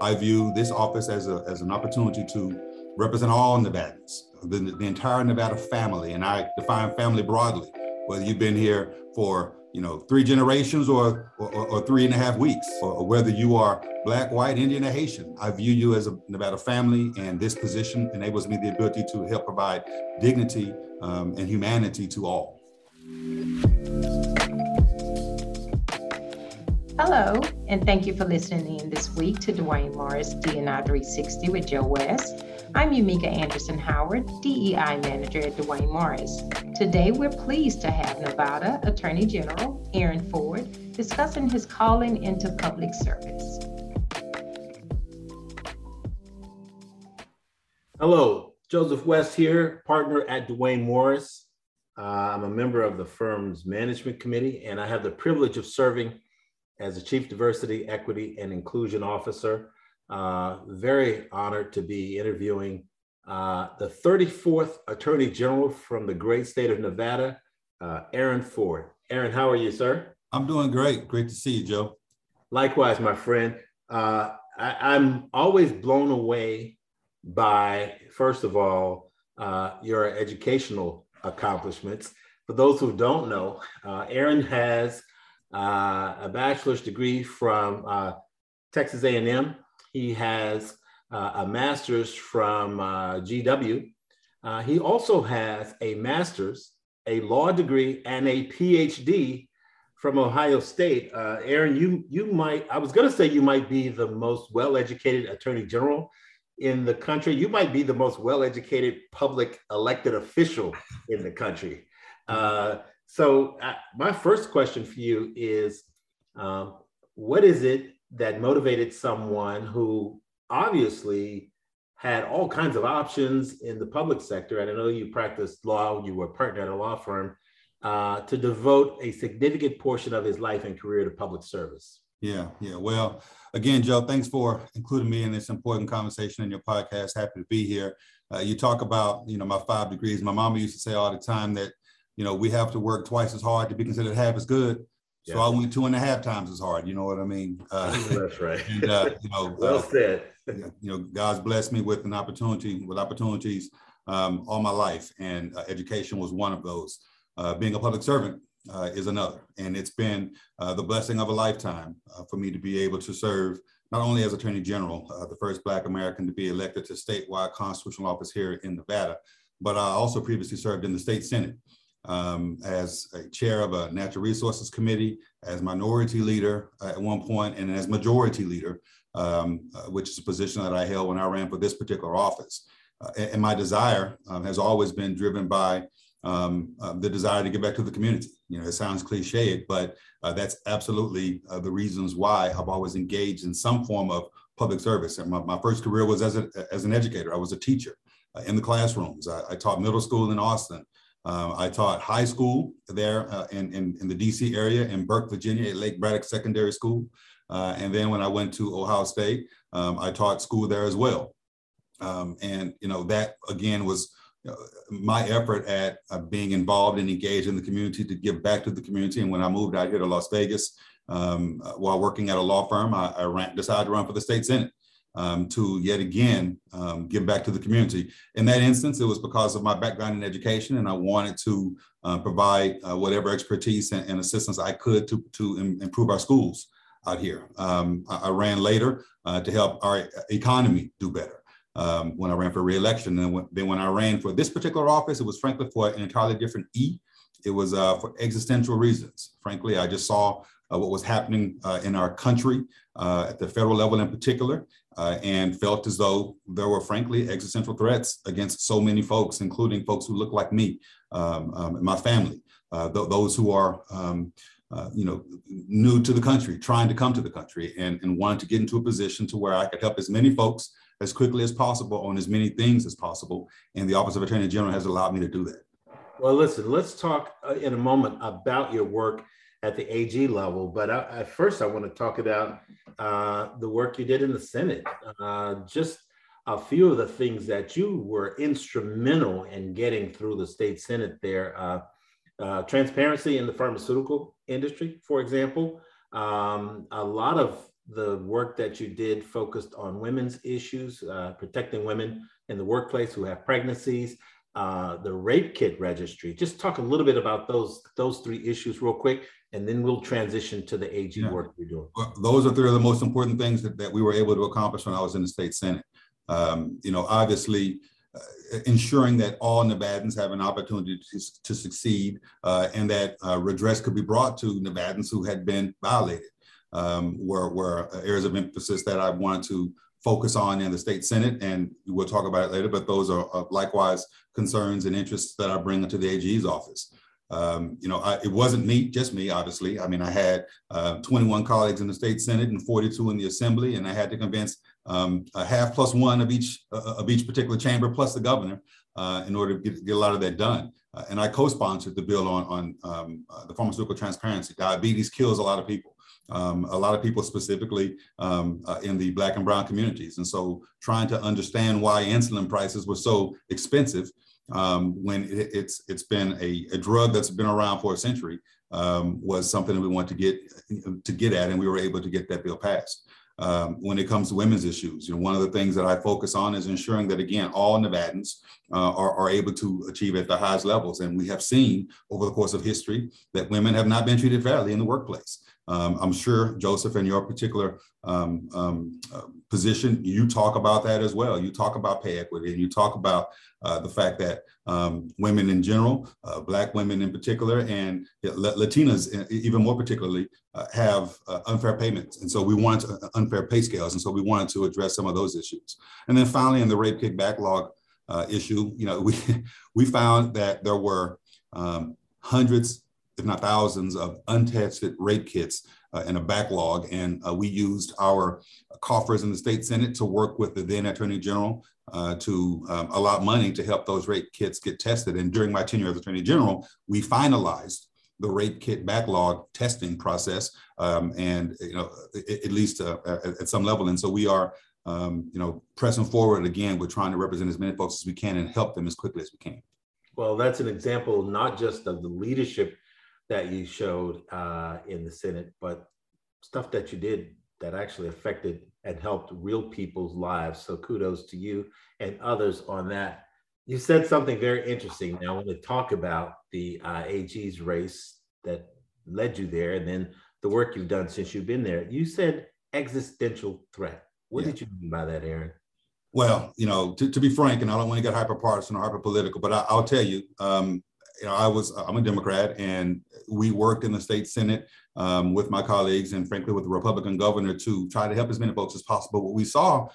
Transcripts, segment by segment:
I view this office as, a, as an opportunity to represent all Nevadans, the, the entire Nevada family. And I define family broadly, whether you've been here for you know, three generations or, or, or, three and a half weeks, or, whether you are black, white, Indian, or Haitian. I view you as a Nevada family, and this position enables me the ability to help provide dignity um, and humanity to all. Hello, and thank you for listening in this week to Duane Morris DEI 360 with Joe West. I'm Yamika Anderson Howard, DEI Manager at Duane Morris. Today, we're pleased to have Nevada Attorney General Aaron Ford discussing his calling into public service. Hello, Joseph West here, partner at Duane Morris. Uh, I'm a member of the firm's management committee, and I have the privilege of serving as a Chief Diversity, Equity, and Inclusion Officer uh, very honored to be interviewing uh, the 34th Attorney General from the great state of Nevada, uh, Aaron Ford. Aaron, how are you, sir? I'm doing great. Great to see you, Joe. Likewise, my friend. Uh, I, am always blown away by, first of all, uh, your educational accomplishments. For those who don't know, uh, Aaron has a bachelor's degree from Texas A&M he has uh, a master's from uh, GW. Uh, he also has a master's, a law degree, and a PhD from Ohio State. Uh, Aaron, you you might I was going to say you might be the most well-educated attorney general in the country. You might be the most well-educated public elected official in the country. So uh, my first question for you is, um, what is it that motivated someone who obviously had all kinds of options in the public sector. And I know you practiced law, you were a partner at a law firm, uh, to devote a significant portion of his life and career to public service. Yeah, yeah. Well, again, Joe, thanks for including me in this important conversation in your podcast. Happy to be here. Uh, you talk about, you know, my five degrees. My mama used to say all the time that, you know, we have to work twice as hard to be considered half as good. So. I went two and a half times as hard. You know what I mean? Uh, That's right. and uh, you know, well uh, said. you know, God's blessed me with an opportunity, with opportunities um, all my life, and uh, education was one of those. Uh, being a public servant uh, is another, and it's been the blessing of a lifetime for me to be able to serve not only as Attorney General, the first Black American to be elected to statewide constitutional office here in Nevada, but I also previously served in the state Senate um, as a chair of a natural resources committee, as minority leader at one point, and as majority leader, um, uh, which is a position that I held when I ran for this particular office. Uh, and my desire um, has always been driven by um, uh, the desire to get back to the community. You know, it sounds cliche, but uh, that's absolutely uh, the reasons why I've always engaged in some form of public service. And my, my first career was as, a, as an educator. I was a teacher uh, in the classrooms. I, I, taught middle school in Austin. Uh, I taught high school there uh, in, in, in, the DC area in Burke, Virginia at Lake Braddock Secondary School. Uh, and then when I went to Ohio State, um, I taught school there as well. Um, and, you know, that again was know, my effort at uh, being involved and engaged in the community to give back to the community. And when I moved out here to Las Vegas, um, uh, while working at a law firm, I, I ran, decided to run for the state Senate um, to yet again um, give back to the community. In that instance, it was because of my background in education, and I wanted to uh, provide uh, whatever expertise and, and, assistance I could to, to Im- improve our schools out here. Um, I, I, ran later uh, to help our economy do better. Um, when I ran for reelection, and when, then when I ran for this particular office, it was frankly for an entirely different E. It was uh, for existential reasons. Frankly, I just saw uh, what was happening uh, in our country uh, at the federal level in particular, uh, and felt as though there were frankly existential threats against so many folks, including folks who look like me, um, um, my family, uh, th- those who are, um, uh, you know, new to the country, trying to come to the country, and, and wanted to get into a position to where I could help as many folks as quickly as possible on as many things as possible. And the Office of Attorney General has allowed me to do that. Well, listen, let's talk uh, in a moment about your work at the AG level. But I, at first, I want to talk about uh, the work you did in the Senate. Uh, just a few of the things that you were instrumental in getting through the state Senate there. Uh, uh transparency in the pharmaceutical industry, for example. Um, a lot of the work that you did focused on women's issues, uh, protecting women in the workplace who have pregnancies, uh, the rape kit registry. Just talk a little bit about those those three issues real quick, and then we'll transition to the AG yeah. work you're doing. Well, those are three of the most important things that, that we were able to accomplish when I was in the state senate. Um, you know, obviously. Uh, ensuring that all Nevadans have an opportunity to, to succeed uh, and that uh, redress could be brought to Nevadans who had been violated um, were, were areas of emphasis that I wanted to focus on in the state senate, and we'll talk about it later. But those are uh, likewise concerns and interests that I bring into the AG's office. Um, you know, I, it wasn't me, just me, obviously. I mean, I had uh, 21 colleagues in the state senate and 42 in the assembly, and I had to convince um, a half plus one of each uh, of each particular chamber plus the governor uh, in order to get, get, a lot of that done. Uh, and I co-sponsored the bill on on um, uh, the pharmaceutical transparency. Diabetes kills a lot of people um, a lot of people specifically um, uh, in the black and brown communities. And so trying to understand why insulin prices were so expensive um, when it, it's, it's been a, a, drug that's been around for a century um, was something that we want to get, to get at, and we were able to get that bill passed. Um, when it comes to women's issues. You know, one of the things that I focus on is ensuring that again, all Nevadans uh, are, are, able to achieve at the highest levels. And we have seen over the course of history that women have not been treated fairly in the workplace. Um, I'm sure, Joseph, in your particular um, um, uh, position, you talk about that as well. You talk about pay equity and you talk about uh, the fact that um, women in general, uh, Black women in particular, and Latinas uh, even more particularly, uh, have uh, unfair payments. And so we wanted to, unfair pay scales. And so we wanted to address some of those issues. And then finally, in the rape kit backlog issue, you know, we, we found that there were um, hundreds if not thousands, of untested rape kits uh, in a backlog. And uh, we used our coffers in the state Senate to work with the then Attorney General uh, to um, allot money to help those rape kits get tested. And during my tenure as Attorney General, we finalized the rape kit backlog testing process, um, and you know, at, least uh, at, some level. And so we are, um, you know, pressing forward again. We're trying to represent as many folks as we can and help them as quickly as we can. Well, that's an example not just of the leadership that you showed uh, in the Senate, but stuff that you did that actually affected and helped real people's lives. So kudos to you and others on that. You said something very interesting. Now, I want to talk about the uh, AG's race that led you there, and then the work you've done since you've been there. You said existential threat. What yeah. did you mean by that, Aaron? Well, you know, to, to, be frank, and I don't want to get hyper partisan or hyper political, but I, will tell you, um, you know, I was I'm a Democrat, and we worked in the state senate um, with my colleagues, and frankly with the Republican governor to try to help as many folks as possible. What we saw,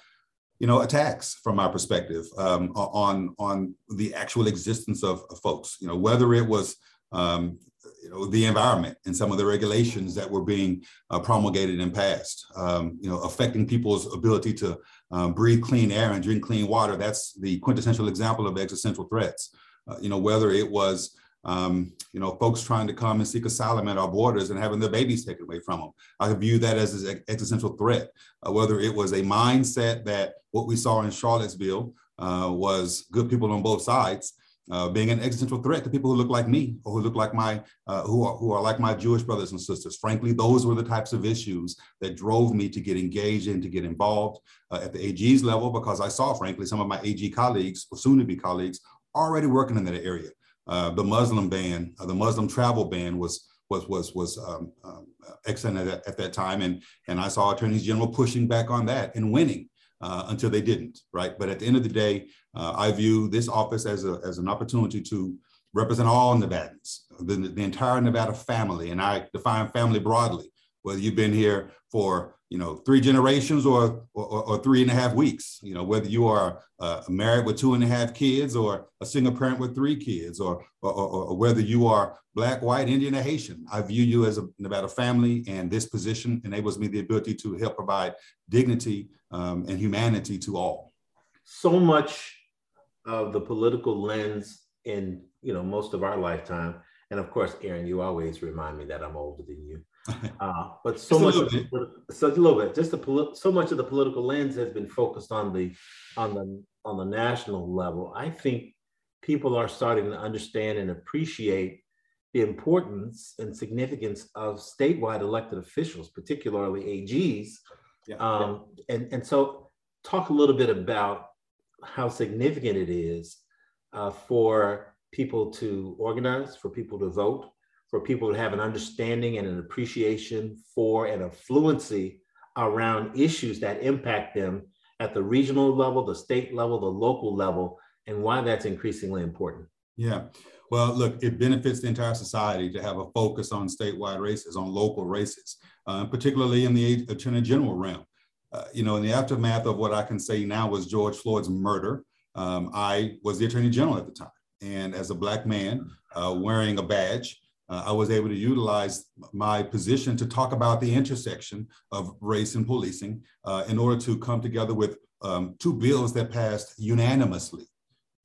you know, attacks from our perspective um, on on the actual existence of, of, folks. You know, whether it was um, you know the environment and some of the regulations that were being uh, promulgated and passed um, you know affecting people's ability to um, breathe clean air and drink clean water that's the quintessential example of existential threats uh, you know, whether it was, um, you know, folks trying to come and seek asylum at our borders and having their babies taken away from them. I view that as an existential threat. Uh, whether it was a mindset that what we saw in Charlottesville uh, was good people on both sides, uh, being an existential threat to people who look like me or who look like my uh, who are who are like my Jewish brothers and sisters. Frankly, those were the types of issues that drove me to get engaged and to get involved uh, at the AG's level because I saw, frankly, some of my AG colleagues or soon-to-be colleagues already working in that area. Uh, the Muslim ban, uh, the Muslim travel ban was was was was um, um, excellent at, at, that time, and and I saw attorneys general pushing back on that and winning uh, until they didn't, right? But at the end of the day, uh, I view this office as a as an opportunity to represent all Nevadans, the, the entire Nevada family, and I define family broadly. Whether you've been here for you know, three generations or, or, or, three and a half weeks, you know, whether you are uh, married with two and a half kids or a single parent with three kids or, or, or, whether you are black, white, Indian, or Haitian. I view you as a, about a family and this position enables me the ability to help provide dignity um, and humanity to all. So much of the political lens in, you know, most of our lifetime, and of course, Aaron, you always remind me that I'm older than you. Uh, but so much, of the, so a little bit, just the so much of the political lens has been focused on the on the on the national level. I think people are starting to understand and appreciate the importance and significance of statewide elected officials, particularly AGs, Yeah. Um, and, and so talk a little bit about how significant it is uh, for people to organize, for people to vote, for people to have an understanding and an appreciation for and a fluency around issues that impact them at the regional level, the state level, the local level, and why that's increasingly important. Yeah. Well, look, it benefits the entire society to have a focus on statewide races, on local races, uh, particularly in the attorney general realm. Uh, you know, in the aftermath of what I can say now was George Floyd's murder, um, I was the attorney general at the time. And as a Black man uh, wearing a badge, uh, I was able to utilize my position to talk about the intersection of race and policing uh, in order to come together with um, two bills that passed unanimously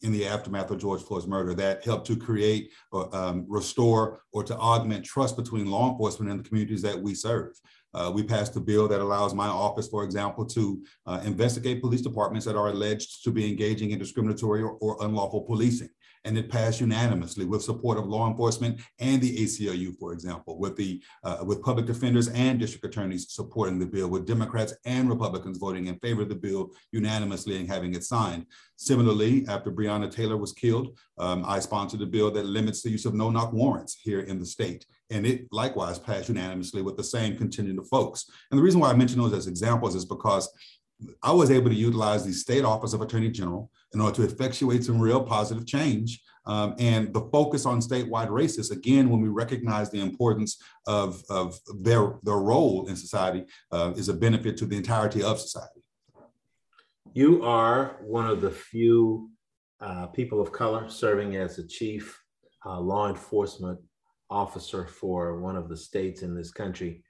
in the aftermath of George Floyd's murder that helped to create or um, restore or to augment trust between law enforcement and the communities that we serve. Uh, we passed a bill that allows my office, for example, to uh, investigate police departments that are alleged to be engaging in discriminatory or, or unlawful policing and it passed unanimously with support of law enforcement and the ACLU, for example, with the uh, with public defenders and district attorneys supporting the bill, with Democrats and Republicans voting in favor of the bill unanimously and having it signed. Similarly, after Breonna Taylor was killed, um, I sponsored a bill that limits the use of no-knock warrants here in the state. And it likewise passed unanimously with the same contingent of folks. And the reason why I mention those as examples is because I was able to utilize the state office of attorney general in order to effectuate some real positive change. Um, and the focus on statewide races, again, when we recognize the importance of, of their, their role in society, uh, is a benefit to the entirety of society. You are one of the few uh, people of color serving as a chief uh, law enforcement officer for one of the states in this country.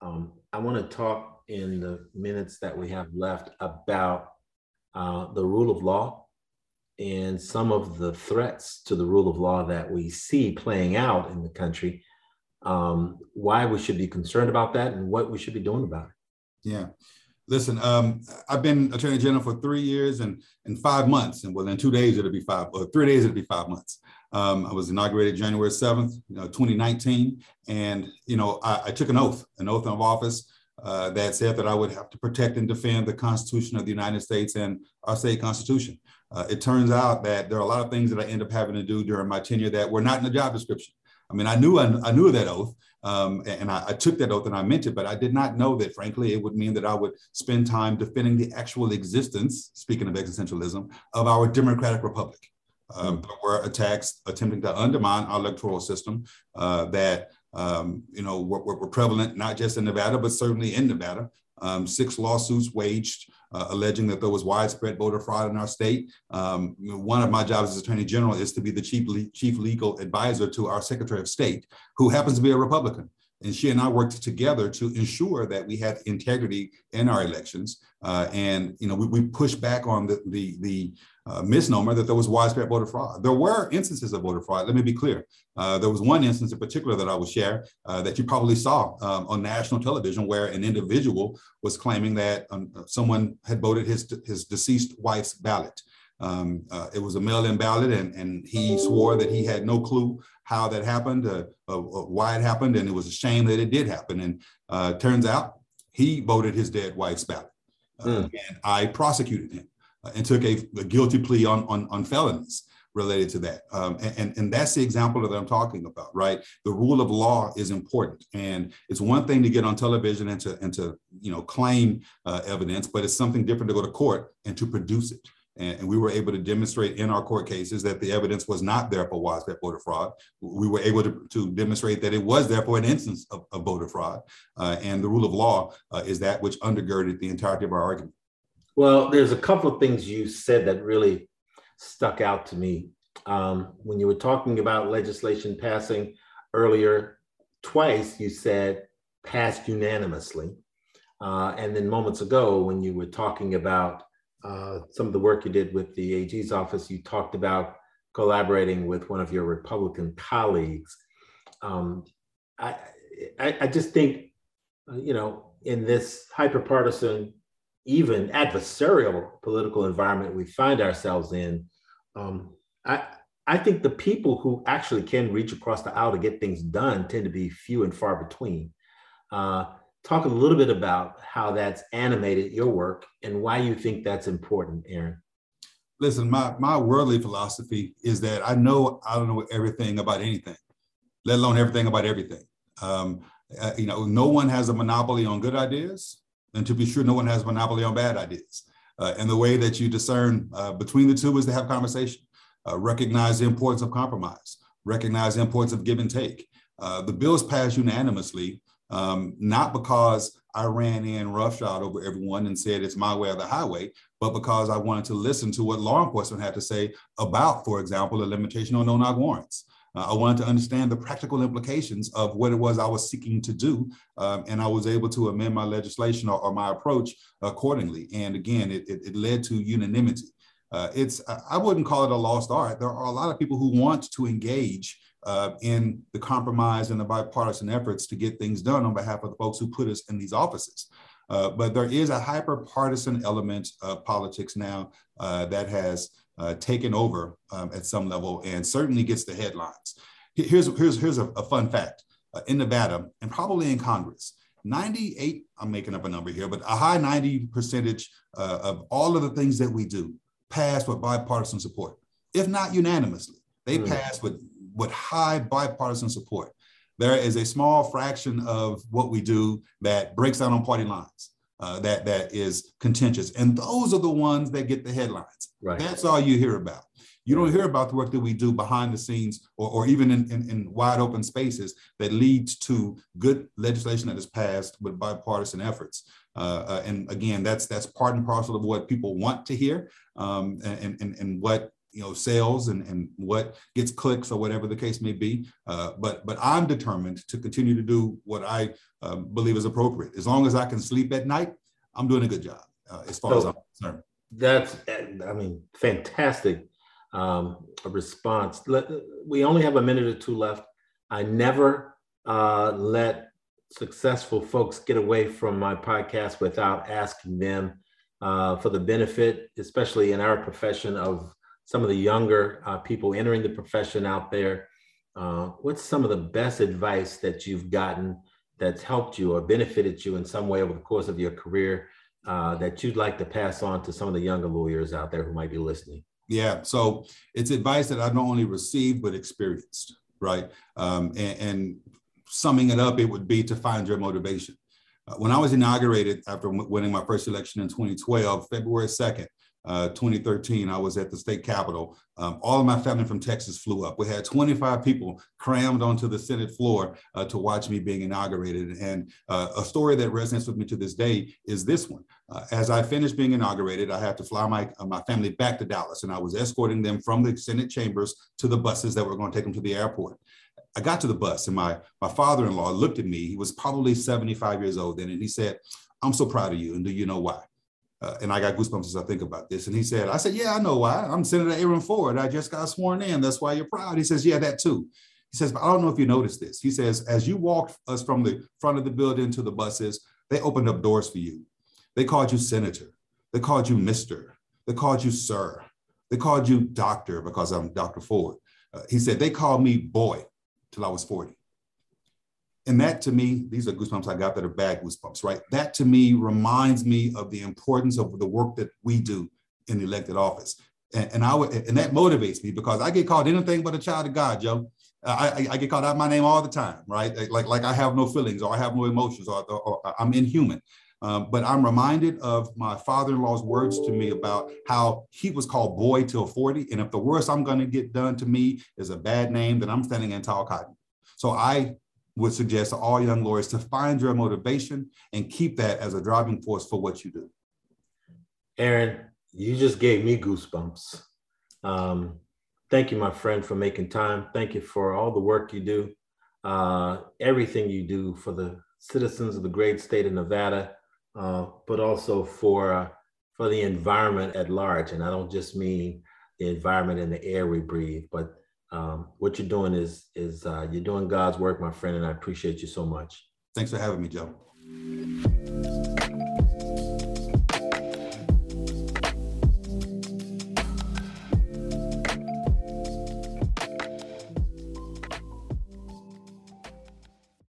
Um, I want to talk in the minutes that we have left about uh, the rule of law and some of the threats to the rule of law that we see playing out in the country, um, why we should be concerned about that and what we should be doing about it. Yeah. Listen, um, I've been attorney general for three years and, and five months, and well, in two days it'll be five, or three days it'll be five months. Um, I was inaugurated January 7th, you know, 2019. And, you know, I, I took an oath, an oath of office uh, that said that I would have to protect and defend the Constitution of the United States and our state constitution. Uh, it turns out that there are a lot of things that I end up having to do during my tenure that were not in the job description. I mean, I knew I, I knew that oath, um, and I, I, took that oath and I meant it, but I did not know that, frankly, it would mean that I would spend time defending the actual existence, speaking of existentialism, of our democratic republic. Um, there were attacks attempting to undermine our electoral system uh, that um, you know, were, were, prevalent not just in Nevada, but certainly in Nevada. Um, six lawsuits waged uh, alleging that there was widespread voter fraud in our state. Um, one of my jobs as Attorney General is to be the chief, le- chief legal advisor to our Secretary of State, who happens to be a Republican. And she and I worked together to ensure that we had integrity in our elections. Uh, and you know, we, we pushed back on the the, the uh, misnomer that there was widespread voter fraud. There were instances of voter fraud. Let me be clear. Uh, there was one instance in particular that I will share uh, that you probably saw um, on national television, where an individual was claiming that um, someone had voted his his deceased wife's ballot. Um, uh, it was a mail-in ballot, and, and he swore that he had no clue how that happened, uh, uh, why it happened, and it was a shame that it did happen. And uh, turns out he voted his dead wife's ballot, mm. and I prosecuted him uh, and took a, a, guilty plea on, on, on felonies related to that. Um, and, and, and, that's the example that I'm talking about, right? The rule of law is important. And it's one thing to get on television and to, and to you know, claim uh, evidence, but it's something different to go to court and to produce it. And, we were able to demonstrate in our court cases that the evidence was not there for widespread voter fraud. We were able to, to demonstrate that it was there for an instance of, of voter fraud. Uh, and the rule of law uh, is that which undergirded the entirety of our argument. Well, there's a couple of things you said that really stuck out to me. Um, when you were talking about legislation passing earlier, twice you said passed unanimously. Uh, and then moments ago, when you were talking about uh, some of the work you did with the AG's office, you talked about collaborating with one of your Republican colleagues. Um, I, I, I, just think, uh, you know, in this hyperpartisan, even adversarial political environment we find ourselves in, um, I, I think the people who actually can reach across the aisle to get things done tend to be few and far between. Uh, talk a little bit about how that's animated your work and why you think that's important, Aaron. Listen, my, my worldly philosophy is that I know I don't know everything about anything, let alone everything about everything. Um, uh, you know, no one has a monopoly on good ideas, and to be sure, no one has a monopoly on bad ideas. Uh, and the way that you discern uh, between the two is to have conversation, uh, recognize the importance of compromise, recognize the importance of give and take. Uh, the bills passed unanimously, um, not because I ran in roughshod over everyone and said it's my way or the highway, but because I wanted to listen to what law enforcement had to say about, for example, the limitation on no-knock warrants. Uh, I wanted to understand the practical implications of what it was I was seeking to do, um, and I was able to amend my legislation or, or my approach accordingly. And again, it, it, it led to unanimity. Uh, it's I wouldn't call it a lost art. There are a lot of people who want to engage uh, in the compromise and the bipartisan efforts to get things done on behalf of the folks who put us in these offices. Uh, but there is a hyper partisan element of politics now uh, that has uh, taken over um, at some level and certainly gets the headlines. Here's, here's, here's a, a fun fact uh, in Nevada and probably in Congress. 98, I'm making up a number here, but a high 90 percentage uh, of all of the things that we do pass with bipartisan support, if not unanimously. They mm. pass with, with high bipartisan support. There is a small fraction of what we do that breaks down on party lines uh, that that is contentious, and those are the ones that get the headlines. Right. That's all you hear about. You don't hear about the work that we do behind the scenes or, or even in, in, in, wide open spaces that leads to good legislation that is passed with bipartisan efforts. Uh, uh, and again, that's that's part and parcel of what people want to hear um, and, and, and what you know sales and, and what gets clicks or whatever the case may be. Uh, but but i'm determined to continue to do what i uh, believe is appropriate. As long as i can sleep at night i'm doing a good job uh, as far so as i'm concerned. that's i mean fantastic um, response. Let, we only have a minute or two left. I never uh, let successful folks get away from my podcast without asking them uh, for the benefit especially in our profession of some of the younger uh, people entering the profession out there, uh, what's some of the best advice that you've gotten that's helped you or benefited you in some way over the course of your career uh, that you'd like to pass on to some of the younger lawyers out there who might be listening? Yeah, so it's advice that I've not only received but experienced, right? Um, and, and, summing it up, it would be to find your motivation. Uh, when I was inaugurated after winning my first election in 2012, February 2nd, uh, 2013, I was at the state capitol. Um, all of my family from Texas flew up. We had 25 people crammed onto the Senate floor uh, to watch me being inaugurated. And uh, a story that resonates with me to this day is this one. Uh, as I finished being inaugurated, I had to fly my, uh, my family back to Dallas, and I was escorting them from the Senate chambers to the buses that were going to take them to the airport. I got to the bus, and my, my father in law looked at me. He was probably 75 years old then, and he said, I'm so proud of you. And do you know why? Uh, and I got goosebumps as I think about this. And he said, I said, yeah, I know why. I'm Senator Aaron Ford. I just got sworn in. That's why you're proud. He says, yeah, that too. He says, but I don't know if you noticed this. He says, as you walked us from the front of the building to the buses, they opened up doors for you. They called you senator. They called you Mr. They called you sir. They called you doctor because I'm Dr. Ford. Uh, he said, they called me boy till I was 40. And that to me, these are goosebumps I got that are bad goosebumps, right? That to me reminds me of the importance of the work that we do in elected office. And, and I would, and that motivates me because I get called anything but a child of God, Joe. I, I, I get called out my name all the time, right? Like, like I have no feelings or I have no emotions or, or, or I'm inhuman. Um, but I'm reminded of my father-in-law's words to me about how he was called boy till 40. And if the worst I'm going to get done to me is a bad name, then I'm standing in tall cotton. So I would suggest to all young lawyers to find your motivation and keep that as a driving force for what you do. Aaron, you just gave me goosebumps. Um, thank you, my friend, for making time. Thank you for all the work you do, uh, everything you do for the citizens of the great state of Nevada, uh, but also for uh, for the environment at large. And I don't just mean the environment and the air we breathe, but um, what you're doing is is uh, you're doing God's work, my friend, and I appreciate you so much. Thanks for having me, Joe.